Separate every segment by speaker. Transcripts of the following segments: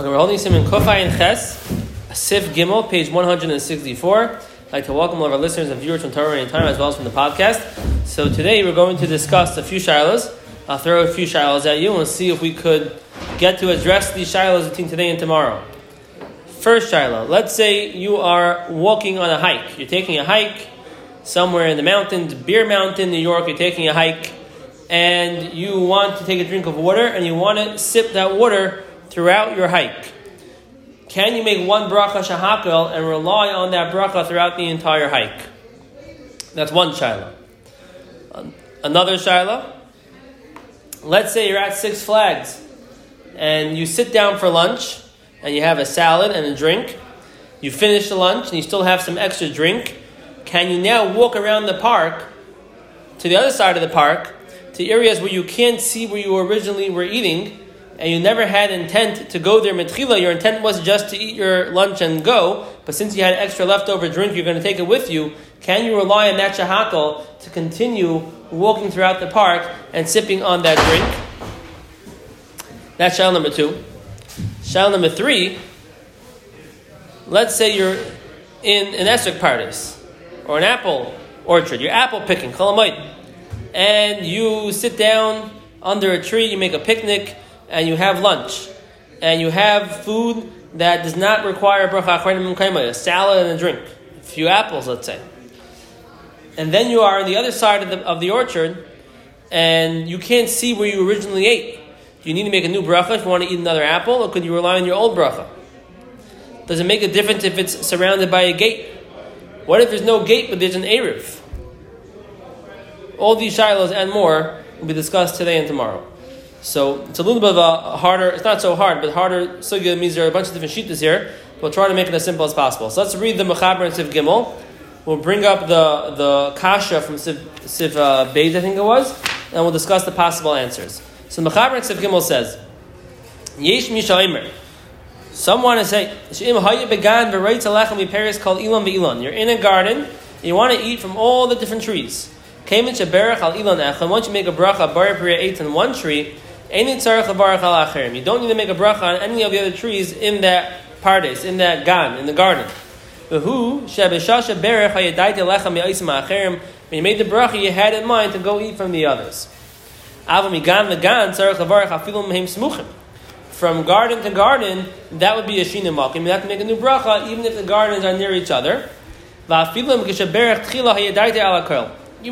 Speaker 1: Okay, we're holding Simon Kofai and Ches, Sif Gimel, page 164. I'd like to welcome all of our listeners and viewers from TorahAnytime as well as from the podcast. So today we're going to discuss a few shilas. I'll throw a few shilas at you and see if we could get to address these shilas between today and tomorrow. First shilah, let's say you are walking on a hike. You're taking a hike somewhere in the mountains, Bear Mountain, New York, you're taking a hike and you want to take a drink of water and you want to sip that water throughout your hike. Can you make one bracha shahakel and rely on that bracha throughout the entire hike? That's one shaila. Another shaila. Let's say you're at Six Flags and you sit down for lunch and you have a salad and a drink. You finish the lunch and you still have some extra drink. Can you now walk around the park to the other side of the park to areas where you can't see where you originally were eating and you never had intent to go there mitchila, your intent was just to eat your lunch and go, but since you had extra leftover drink, you're going to take it with you. Can you rely on that shahakal to continue walking throughout the park and sipping on that drink? That's shell number two. Shell number three, let's say you're in an esrog pardes or an apple orchard, you're apple picking, and you sit down under a tree, you make a picnic, and you have lunch, and you have food that does not require bracha a salad and a drink, a few apples, let's say. And then you are on the other side of the, of the orchard, and you can't see where you originally ate. Do you need to make a new bracha if you want to eat another apple, or could you rely on your old bracha? Does it make a difference if it's surrounded by a gate? What if there's no gate but there's an Eruv? All these shilos and more will be discussed today and tomorrow. So it's a little bit of a harder, it's not so hard, but harder sugya means there are a bunch of different shittas here. We'll try to make it as simple as possible. So let's read the Mechaber and Siv Gimel. We'll bring up the, the Kasha from Siv, Siv uh, I think it was, and we'll discuss the possible answers. So Mechaber and Siv Gimel says, Yesh Mishaimer. Some want to say, You're in a garden, you want to eat from all the different trees. In and once you make a bracha, bar on one tree, you don't need to make a bracha on any of the other trees in that pardes, in that gan, in the garden. When you made the bracha, you had in mind to go eat from the others. From garden to garden, that would be a shina makim. You have to make a new bracha, even if the gardens are near each other. Even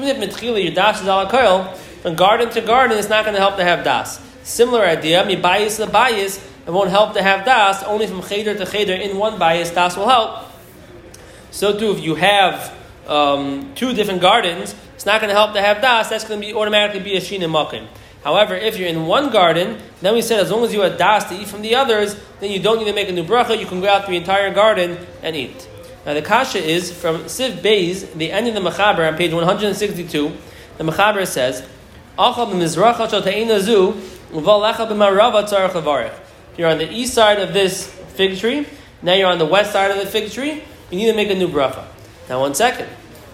Speaker 1: if mitchila your das is ala from garden to garden, it's not going to help to have das. Similar idea, mi bias the bias, it won't help to have das. Only from cheder to cheder in one bias, das will help. So too, if you have um, two different gardens, it's not going to help to have das. That's going to be automatically be a shin and makim. However, if you're in one garden, then we said as long as you have das to eat from the others, then you don't need to make a new bracha. You can go out the entire garden and eat. Now the kasha is from Siv Beis, the end of the Mechaber on page 162. The Mechaber says, you're on the east side of this fig tree. Now you're on the west side of the fig tree. You need to make a new bracha. Now, one second.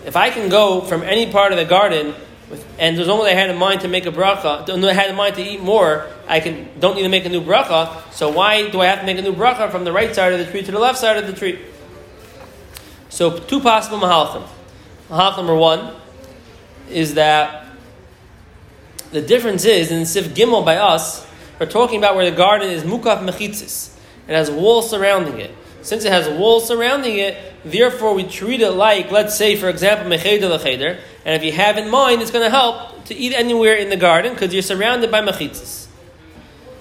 Speaker 1: If I can go from any part of the garden, with, and there's only I had in mind to make a bracha, I had in mind to eat more, I can don't need to make a new bracha. So why do I have to make a new bracha from the right side of the tree to the left side of the tree? So, two possible mahalchim. Mahalch number one is that the difference is in Sif Gimel by us, we're talking about where the garden is mukaf mechitzis. It has walls surrounding it. Since it has walls surrounding it, therefore we treat it like, let's say, for example, mecheder lecheder. And if you have in mind, it's going to help to eat anywhere in the garden because you're surrounded by mechitzis.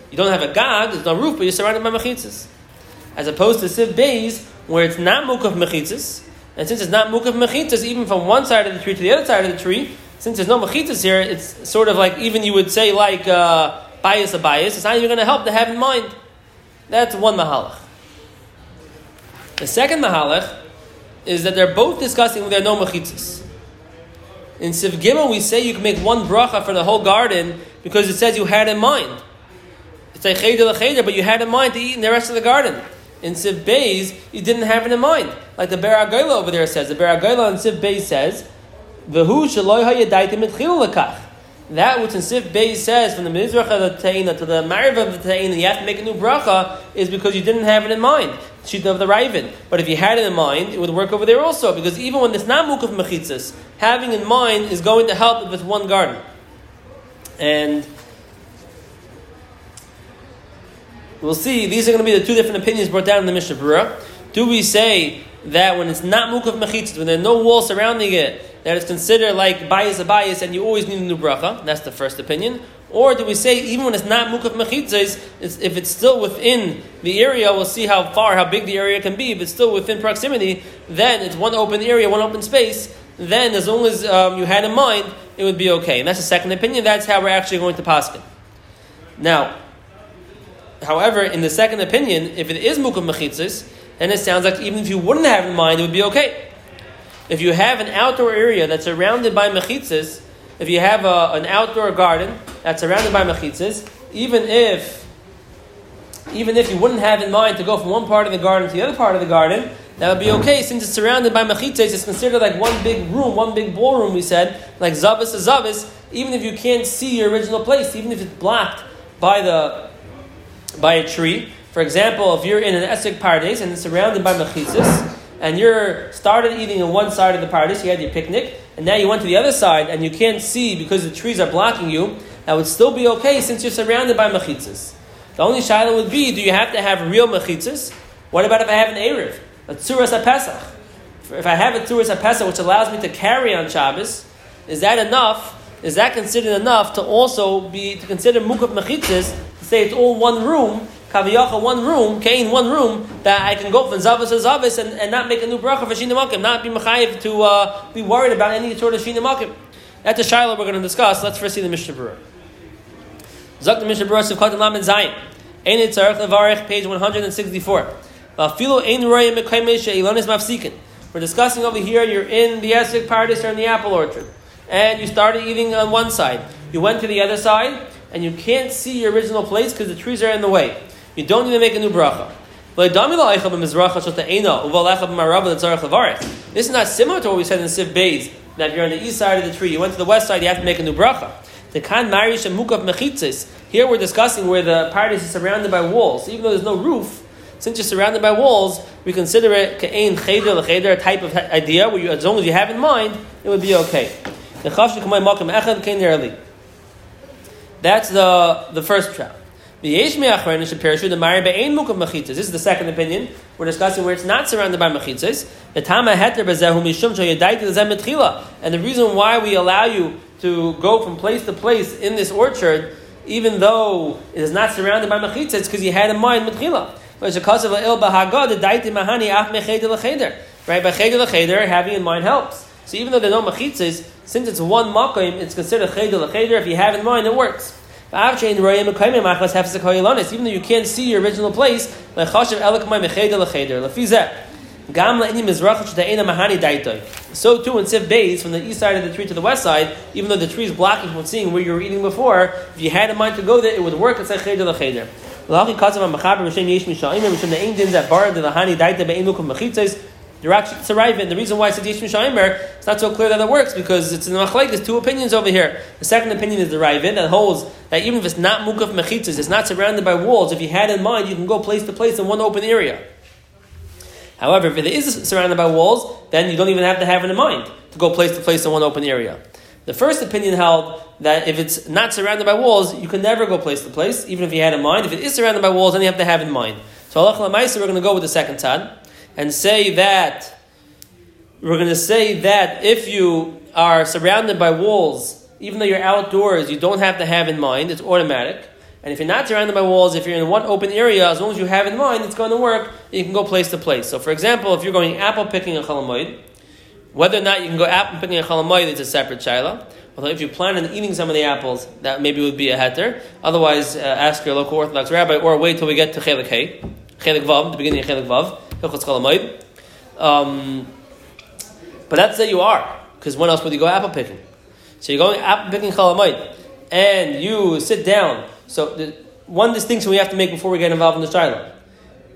Speaker 1: You don't have a gag, there's no roof, but you're surrounded by mechitzis. As opposed to Siv Beis, where it's not mukaf mechitzis, and since it's not mukaf mechitzis, even from one side of the tree to the other side of the tree, since there's no mechitas here, it's sort of like even you would say like uh, bias a bias. It's not even going to help to have in mind. That's one mahalach. The second mahalach is that they're both discussing there are no mechitzas. In Siv Gimel, we say you can make one bracha for the whole garden because it says you had in mind. It's like cheder cheder, but you had in mind to eat in the rest of the garden. In Siv Beis, you didn't have it in mind. Like the Beragayla over there says. The Beragayla in Siv Beis says, that that which in Sif Beis says from the Mizrach of the Ta'ina to the Mariv of the Ta'ina, you have to make a new bracha, is because you didn't have it in mind. Sheet of the Raven. But if you had it in mind, it would work over there also, because even when it's not Mukaf Mechitzas, having in mind is going to help with one garden. And we'll see, these are going to be the two different opinions brought down in the Mishnah Berurah. Do we say that when it's not Mukaf Mechitzas, when there are no walls surrounding it, that it's considered like bias a bias and you always need a new bracha? That's the first opinion. Or do we say even when it's not mukaf mechitzes, if it's still within the area, we'll see how far, how big the area can be. If it's still within proximity, then it's one open area, one open space. Then, as long as um, you had in mind, it would be okay. And that's the second opinion. That's how we're actually going to pass it. Now, however, in the second opinion, if it is mukaf mechitzes, then it sounds like even if you wouldn't have in mind, it would be okay. If you have an outdoor area that's surrounded by mechitzas, if you have a, an outdoor garden that's surrounded by mechitzas, even if even if you wouldn't have in mind to go from one part of the garden to the other part of the garden, that would be okay since it's surrounded by mechitzas. It's considered like one big room, one big ballroom. We said like zavis to zavis. Even if you can't see your original place, even if it's blocked by the by a tree. For example, if you're in an Esrog Pardes and it's surrounded by mechitzas, and you're started eating on one side of the pardes, you had your picnic, and now you went to the other side and you can't see because the trees are blocking you, that would still be okay since you're surrounded by mechitzas. The only shaila would be, do you have to have real mechitzas? What about if I have an Eruv? A tzuras pesach? If I have a tzuras pesach, which allows me to carry on Shabbos, is that enough? Is that considered enough to also be, to consider mukaf mechitzas, say it's all one room, kaviyacha one room, kain one room, that I can go from zavis to zavis and, and not make a new bracha for shinamakim, not be mechayiv to uh, be worried about any sort of shinamakim. That's the shiloh we're going to discuss. Let's first see the Mishnah Berurah. Zak the Mishnah Berurah Sivkot Lamed Zayin. Ein Tzarech Levarech, page 164. We're discussing over here, you're in the Esrog Pardes or in the apple orchard. And you started eating on one side. You went to the other side, and you can't see your original place because the trees are in the way. You don't need to make a new bracha. This is not similar to what we said in Siv Beis, that if you're on the east side of the tree, you went to the west side, you have to make a new bracha. Here we're discussing where the pardes is surrounded by walls. Even though there's no roof, since you're surrounded by walls, we consider it ke'ein cheder lecheder, a type of idea where you, as long as you have in mind, it would be okay. That's the, the first trap. This is the second opinion. We're discussing where it's not surrounded by mechitzas. And the reason why we allow you to go from place to place in this orchard, even though it is not surrounded by mechitzas, is because you had in mind metchila. Right, by cheder lecheder, having in mind helps. So even though there are no mechitzas, since it's one makim, it's considered cheder lecheder. If you have in mind, it works. Even though you can't see your original place, so too in Siv Beis, from the east side of the tree to the west side, even though the tree is blocking from seeing where you were eating before, if you had in mind to go there, it would work. It's like cheder lecheder. Arrive and the reason why it's a Yesh Mishaimer, it's not so clear that it works because it's in the Machlaik, there's two opinions over here. The second opinion is the Ravid that holds that even if it's not Mukaf Mechitzas, it's not surrounded by walls, if you had in mind, you can go place to place in one open area. However, if it is surrounded by walls, then you don't even have to have it in mind to go place to place in one open area. The first opinion held that if it's not surrounded by walls, you can never go place to place, even if you had in mind. If it is surrounded by walls, then you have to have in mind. So Allah we're going to go with the second tzad and say that we're going to say that if you are surrounded by walls, even though you're outdoors, you don't have to have in mind, it's automatic. And if you're not surrounded by walls, if you're in one open area, as long as you have in mind, it's going to work. You can go place to place. So, for example, if you're going apple picking a chalamoid, whether or not you can go apple picking a chalamoid, it's a separate shaila. Although if you plan on eating some of the apples, that maybe would be a heter. Otherwise, uh, ask your local Orthodox rabbi, or wait till we get to chelik hey, chelik vav, the beginning of chelik vav. Um, but that's that you are, because when else would you go apple picking? So you're going apple picking chalamayit, and you sit down. So the, one distinction we have to make before we get involved in the shiloh.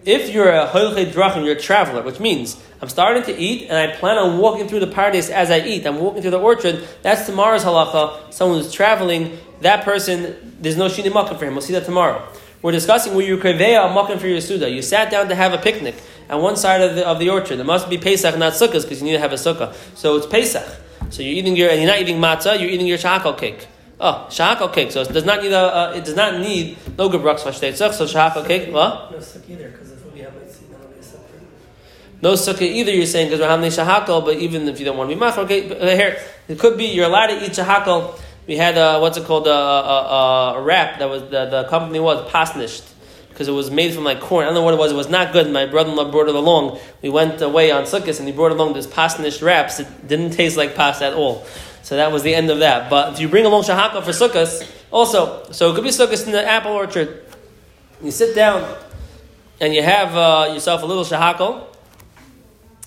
Speaker 1: if you're a holchet drachim, you're a traveler, which means I'm starting to eat and I plan on walking through the pardes as I eat. I'm walking through the orchard. That's tomorrow's halacha. Someone who's traveling, that person, there's no shini makkah for him. We'll see that tomorrow. We're discussing where you kreveya a makkah for your suda. You sat down to have a picnic at one side of the, of the orchard. It must be Pesach, not sukkahs, because you need to have a sukkah. So it's Pesach. So you're eating your, and you're not eating matzah, you're eating your shahakal cake. Oh, shahakal cake. So it does not need a, uh, it does not need no gebraks vashtetzach. So shahakal cake, what?
Speaker 2: No sukkah either, because if we have like then it'll be.
Speaker 1: No sukkah either. You're saying because we're having shahakal, but even if you don't want to be machar, okay. But here it could be you're allowed to eat shahakal. We had uh, what's it called uh, a, a, a wrap that was the, the company was pasnished because it was made from like corn. I don't know what it was. It was not good. My brother-in-law brought it along. We went away on Sukkot and he brought along this pasnished wraps. It didn't taste like pas at all. So that was the end of that. But if you bring along shahakal for Sukkot, also, so it could be Sukkot in the apple orchard. You sit down and you have uh, yourself a little shahakal.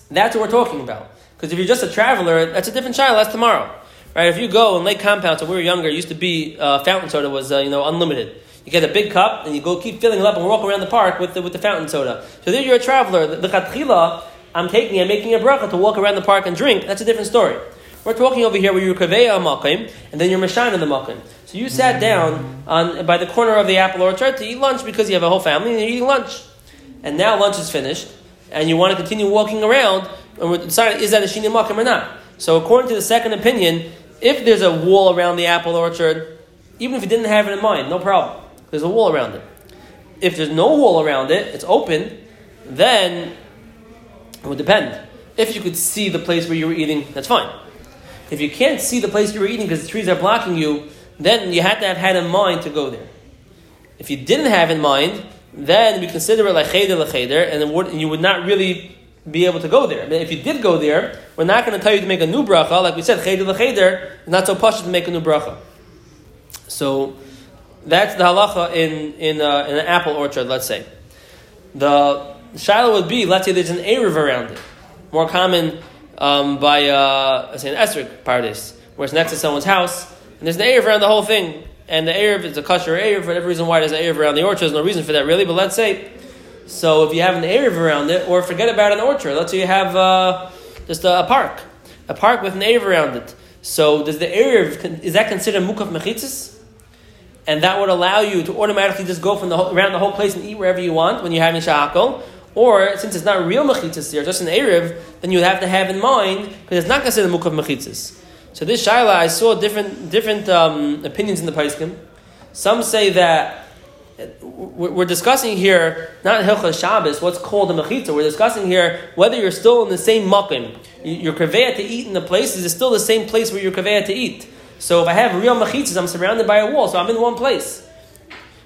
Speaker 1: That's what we're talking about. Because if you're just a traveler, that's a different child. That's tomorrow, right? If you go in Lake Compounce, so when we were younger, used to be uh, fountain soda was uh, you know unlimited. You get a big cup and you go keep filling it up and walk around the park with the, with the fountain soda. So there you're a traveler. The, chatchila, I'm taking, I'm making a bracha to walk around the park and drink. That's a different story. We're talking over here where you're kaveya makim and then you're in the makim. So you sat down on by the corner of the apple orchard to eat lunch because you have a whole family and you're eating lunch. And now lunch is finished and you want to continue walking around and we're deciding is that a shini makim or not. So according to the second opinion, if there's a wall around the apple orchard, even if you didn't have it in mind, no problem. There's a wall around it. If there's no wall around it, it's open, then it would depend. If you could see the place where you were eating, that's fine. If you can't see the place you were eating because the trees are blocking you, then you had to have had in mind to go there. If you didn't have in mind, then we consider it like cheder lecheder, and you would not really be able to go there. But if you did go there, we're not going to tell you to make a new bracha. Like we said, cheder lecheder is not so posh to make a new bracha. So that's the halacha in in, uh, in an apple orchard. Let's say the shiloh would be let's say there's an eruv around it, more common um, by uh, say an esrog pardes, where it's next to someone's house, and there's an eruv around the whole thing, and the eruv is a kosher eruv for whatever reason why there's an eruv around the orchard. There's no reason for that really, but let's say so if you have an eruv around it, or forget about an orchard, let's say you have uh, just a, a, park, a park with an eruv around it. So does the eruv is that considered mukaf mechitzis? And that would allow you to automatically just go from the whole, around the whole place and eat wherever you want when you're having shahakol. Or since it's not real mechitzas there, just an eruv, then you would have to have in mind because it's not considered mukav mechitzas. So this shaila, I saw different different um, opinions in the Paiskim. Some say that we're discussing here not Hilchas Shabbos, what's called a mechitza. We're discussing here whether you're still in the same makim. You're kaveya to eat in the place. Is still the same place where you're kaveya to eat? So if I have real machitzas, I'm surrounded by a wall, so I'm in one place.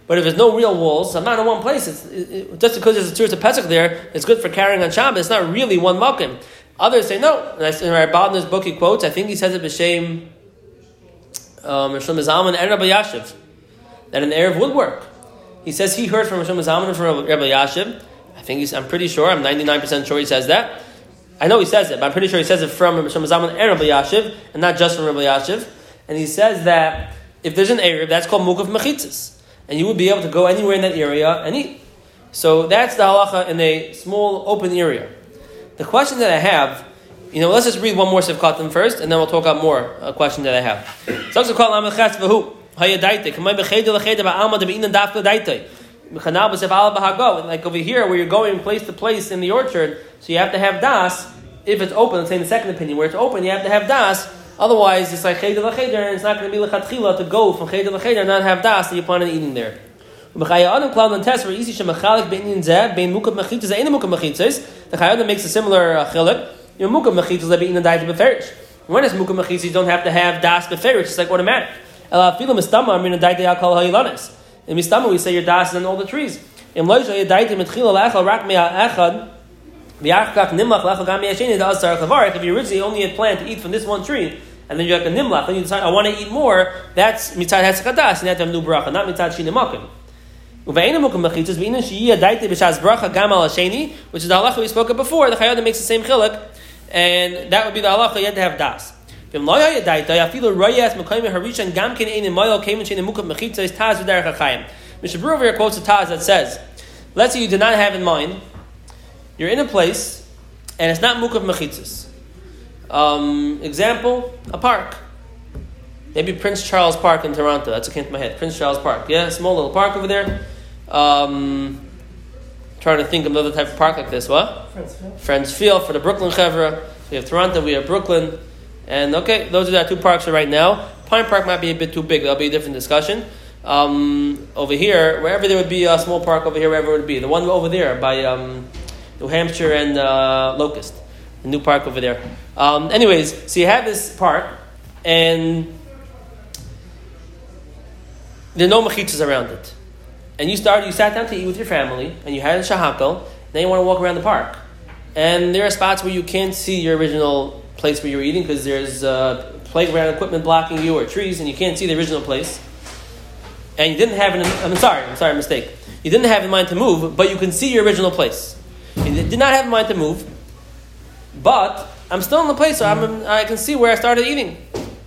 Speaker 1: But if there's no real walls, I'm not in one place. It's, it, it, just because there's a tourist of Pesach there, it's good for carrying on Shabbos. It's not really one makim. Others say no. And I in this book he quotes, I think he says it b'shem um, Rishon Zalman and Rabbi Yashiv, that an Eruv would work. He says he heard from Rishon Zalman and from Rabbi Yashiv. I think he's, I'm pretty sure, I'm 99% sure he says that. I know he says it, but I'm pretty sure he says it from Rishon Zalman and Rabbi Yashiv, and not just from Rabbi Yashiv and he says that if there's an area, that's called mukaf mechitzas, and you would be able to go anywhere in that area and eat. So that's the halacha in a small open area. The question that I have, you know, let's just read one more sivkatim first, and then we'll talk about more a question that I have. Like over here, where you're going place to place in the orchard, so you have to have das. If it's open, let's say in the second opinion, where it's open, you have to have das Otherwise, it's like cheder lecheder, and it's not going to be lechatchila to go from cheder lecheder and not have das that you plan on eating there. The Chayyad makes a similar uh, chiluk. You know, mechitzas that be eaten diet beferish. When it's mukha mechitzas, you don't have to have das beferish. It's like automatic. Ela mistama amin a diet alcohol hayilanis. In mistama we say your das is on all the trees. In loisha yedayit mitchila lachal rak mea echad if you originally only had planned to eat from this one tree, and then you're like a nimlach, and you decide, I want to eat more, that's mitzad hatzakadas, and you have to have new bracha, not mitzad shinimakim. Which is the halacha we spoke of before. The chayyad makes the same chiluk, and that would be the halacha you have to have das. Mishnah Berurah quotes a Taz that says let's say you did not have in mind, you're in a place, and it's not mukav mechitzas. Um, example, a park. Maybe Prince Charles Park in Toronto. That's what came to my head. Prince Charles Park. Yeah, small little park over there. Um, trying to think of another type of park like this. What?
Speaker 2: Friends.
Speaker 1: Field for the Brooklyn Chevra. We have Toronto, we have Brooklyn. And okay, those are our two parks right now. Pine Park might be a bit too big. That'll be a different discussion. Um, over here, wherever there would be a small park over here, wherever it would be. The one over there by um, New Hampshire and uh, Locust. The new park over there. Um, anyways, so you have this park, and there are no mechitzas around it. And you started, you sat down to eat with your family, and you had a shahakal, then you want to walk around the park. And there are spots where you can't see your original place where you're eating because there's uh, playground equipment blocking you or trees, and you can't see the original place. And you didn't have an, I'm sorry, I'm sorry, mistake. You didn't have in mind to move, but you can see your original place. You did not have in mind to move, but I'm still in the place, so I'm, I can see where I started eating.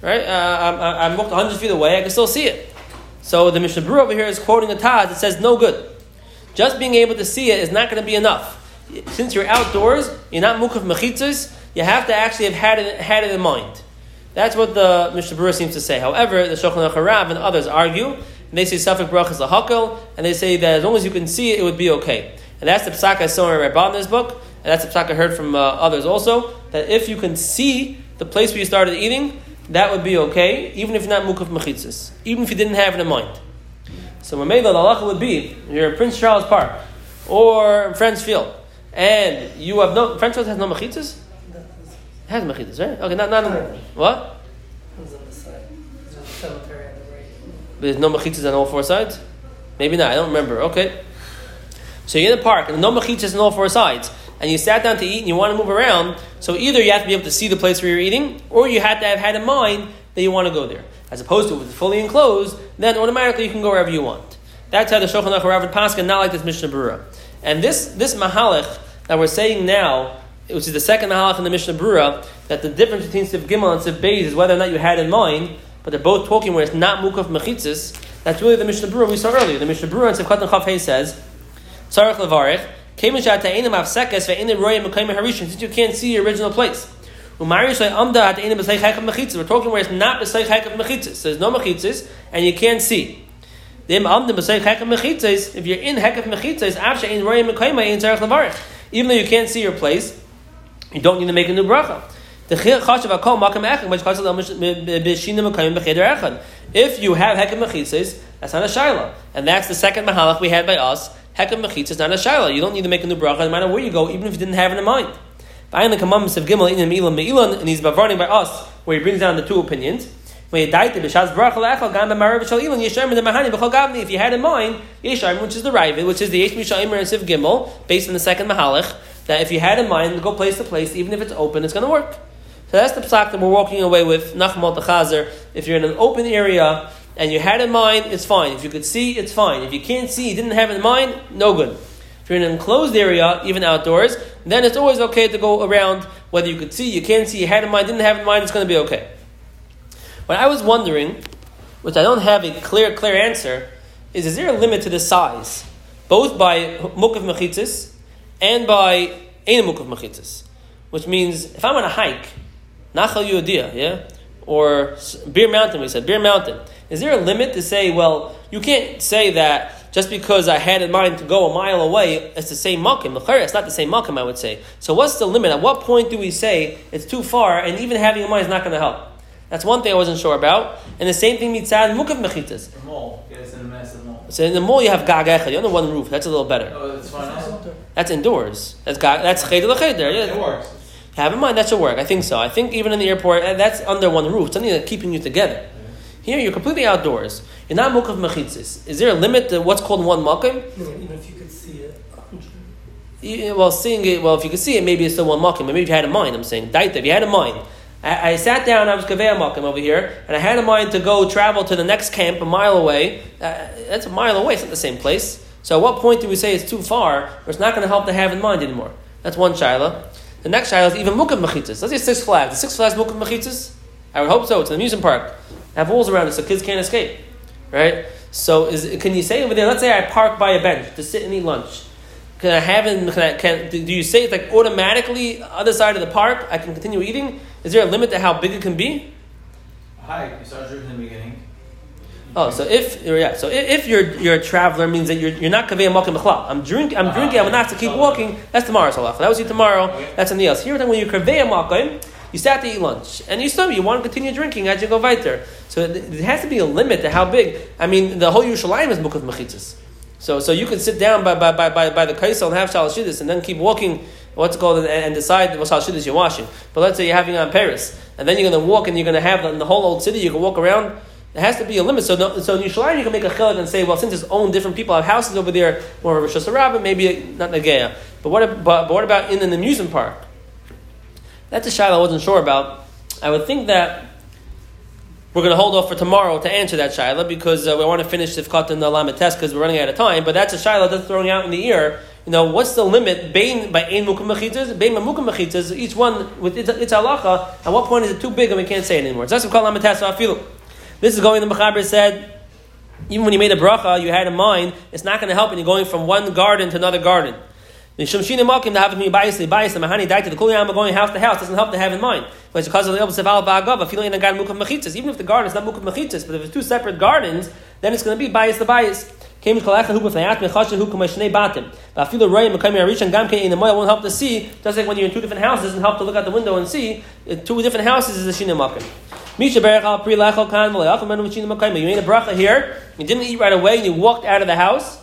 Speaker 1: Right? Uh, I'm, I'm walked 100 feet away, I can still see it. So the Mishnah Berurah over here is quoting a Taz. It says, no good. Just being able to see it is not going to be enough. Since you're outdoors, you're not mukav mechitzas, you have to actually have had it, had it in mind. That's what the Mishnah Berurah seems to say. However, the Shulchan Harav and others argue, and they say Safik Brach is lahakal, and they say that as long as you can see it, it would be okay. And that's the psak I saw in Rabban in this book, and that's the psak I heard from uh, others also, that if you can see the place where you started eating, that would be okay, even if you're not mukaf mechitzas, even if you didn't have it in mind. So maybe the halacha would be you're in Prince Charles Park or Friends Field, and you have no Prince Field has no mechitzas. It has mechitzas, right? Okay, not not
Speaker 2: in, what? a right.
Speaker 1: There's no mechitzas on all four sides. Maybe not. I don't remember. Okay. So you're in the park and no mechitzas on all four sides, and you sat down to eat and you want to move around. So either you have to be able to see the place where you're eating, or you had to have had in mind that you want to go there. As opposed to if it's fully enclosed, then automatically you can go wherever you want. That's how the Shulchan Aruch Rav Paskin, not like this Mishnah Berurah. And this this mahalach that we're saying now, which is the second mahalach in the Mishnah Berurah, that the difference between Siv Gimel and Siv Beis is whether or not you had in mind, but they're both talking where it's not mukaf mechitzas. That's really the Mishnah Berurah we saw earlier. The Mishnah Berurah in Siv Katan says, Tzarech levarich, since you can't see your original place. We're talking where it's not b'seich hekav mechitzas. So there's no mechitzas, and you can't see. If you're in mekayim ein. Even though you can't see your place, you don't need to make a new bracha. If you have hekav mechitzas, that's not a shaila. And that's the second mahalach we had by us. Hekav mechitzas is not a shaila. You don't need to make a new bracha no matter where you go, even if you didn't have it in mind. And he's bavarning by us, where he brings down the two opinions. If you had in mind yesharm, which is the rival, which is the yesh mishayim and siv gimel, based on the second mahalach, that if you had in mind go place to place, even if it's open, it's going to work. So that's the psak that we're walking away with. Nachmal Chazer. If you're in an open area and you had in mind, it's fine. If you could see, it's fine. If you can't see, you didn't have in mind, no good. If you're in an enclosed area, even outdoors, then it's always okay to go around. Whether you could see, you can't see, you had in mind, didn't have in mind, it's going to be okay. What I was wondering, which I don't have a clear, clear answer, is: Is there a limit to the size, both by mukav mechitzis and by ein mukav mechitzis? Which means if I'm on a hike, Nachal Yehudia, yeah, or Bear Mountain, we said Bear Mountain. Is there a limit to say? Well, you can't say that just because I had in mind to go a mile away, it's the same makim. It's not the same makim, I would say. So what's the limit? At what point do we say it's too far, and even having in mind is not going to help? That's one thing I wasn't sure about. And the same thing mitzad mukav mechitas.
Speaker 3: The mall. Yes, in a massive mall.
Speaker 1: So in the mall you have gag echad. You're on the one roof. That's a little better.
Speaker 3: Oh, that's fine. also?
Speaker 1: That's indoors. That's gag. That's cheder l'cheder.
Speaker 3: It
Speaker 1: Yeah.
Speaker 3: works.
Speaker 1: Have in mind that should work. I think so. I think even in the airport, uh, that's under one roof. Something that's keeping you together. Here you're completely outdoors. You're not mukav mechitzis. Is there a limit to what's called one makim?
Speaker 2: No, even if you could see it, a
Speaker 1: Well, seeing it, well, if you can see it, maybe it's still one makim. Maybe if you had in mind, I'm saying, daita, if you had in mind. I, I sat down, I was kaveh makim over here, and I had in mind to go travel to the next camp a mile away. Uh, that's a mile away, it's not the same place. So at what point do we say it's too far, or it's not going to help to have in mind anymore? That's one shaila. The next shaila is even mukav mechitzas. Let's say Six Flags. The Six Flags mukav mechitzas? I would hope so. It's an amusement park. Have walls around it so kids can't escape. Right? So is, can you say over there, let's say I park by a bench to sit and eat lunch. Can I have it? Can, I, can do you say it's like automatically other side of the park? I can continue eating. Is there a limit to how big it can be?
Speaker 3: Hi, you started drinking in the beginning.
Speaker 1: Oh, so if yeah, so if, if you're you're a traveler means that you're, you're not kaveh makim b'chlal. I'm drink I'm drinking. I'm not to keep walking. That's tomorrow's halacha. That was you tomorrow. That's something else. Here, then, when you're kaveh makim, you start to eat lunch, and you still you want to continue drinking as you go weiter. So there has to be a limit to how big. I mean, the whole Yerushalayim is mukaf mechitzas. So so you can sit down by by by by, by the kaisel and have shalashidis, and then keep walking. What's it called and, and decide what shalashidis you're washing. But let's say you're having on Paris, and then you're going to walk and you're going to have the, the whole old city. You can walk around. There has to be a limit. So, no, so in Yerushalayim you can make a chilek and say, well, since it's own different people have houses over there, more of a Rosh maybe not Nageya. But what, but, but what about in an amusement park? That's a shaila I wasn't sure about. I would think that we're going to hold off for tomorrow to answer that shaila because uh, we want to finish Sifkat and the Lamed Tes because we're running out of time. But that's a shaila that's throwing out in the ear. You know, what's the limit bein by ein mukum mechitzas, bein each one with its, its halacha. At what point is it too big and we can't say it anymore? That's what we call Lamed Tes. This is going. The Mechaber said, even when you made a bracha, you had in mind it's not going to help when you're going from one garden to another garden. The Shemshina Malkim to have me bias the bias the Mahani died to the Kuliyama going house to house doesn't help to have in mind. But it's because of the opposite of Ba'agav, feeling in a garden Mukhav Mechitzas. Even if the garden is not Mukhav Mechitzas, but if it's two separate gardens, then it's going to be bias the bias. Came Kalecha Hu B'Fnayat Mechasha Hu Kumashnei Batim. Ba'afilu Royim Mekayim Arishan Gam Kein the Moya won't help to see. Just like when you're in two different houses, doesn't help to look out the window and see. Uh, two different houses is the Shina Malkim. Misha Berach Al Pri Lechol Kan V'Leachal Menu Mishina Mekayim. You made a bracha here. You didn't eat right away, and you walked out of the house.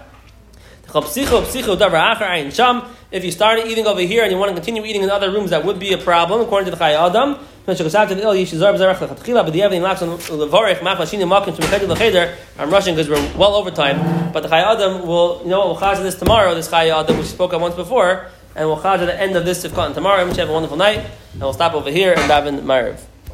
Speaker 1: If you started eating over here and you want to continue eating in other rooms, that would be a problem, according to the Chai Adam. I'm rushing because we're well over time. But the Chai Adam will, you know, we'll chaz this tomorrow, this Chai Adam, which we spoke of once before, and we'll chaz at the end of this Sifkat tomorrow. We have a wonderful night, and we'll stop over here and dive in Marav.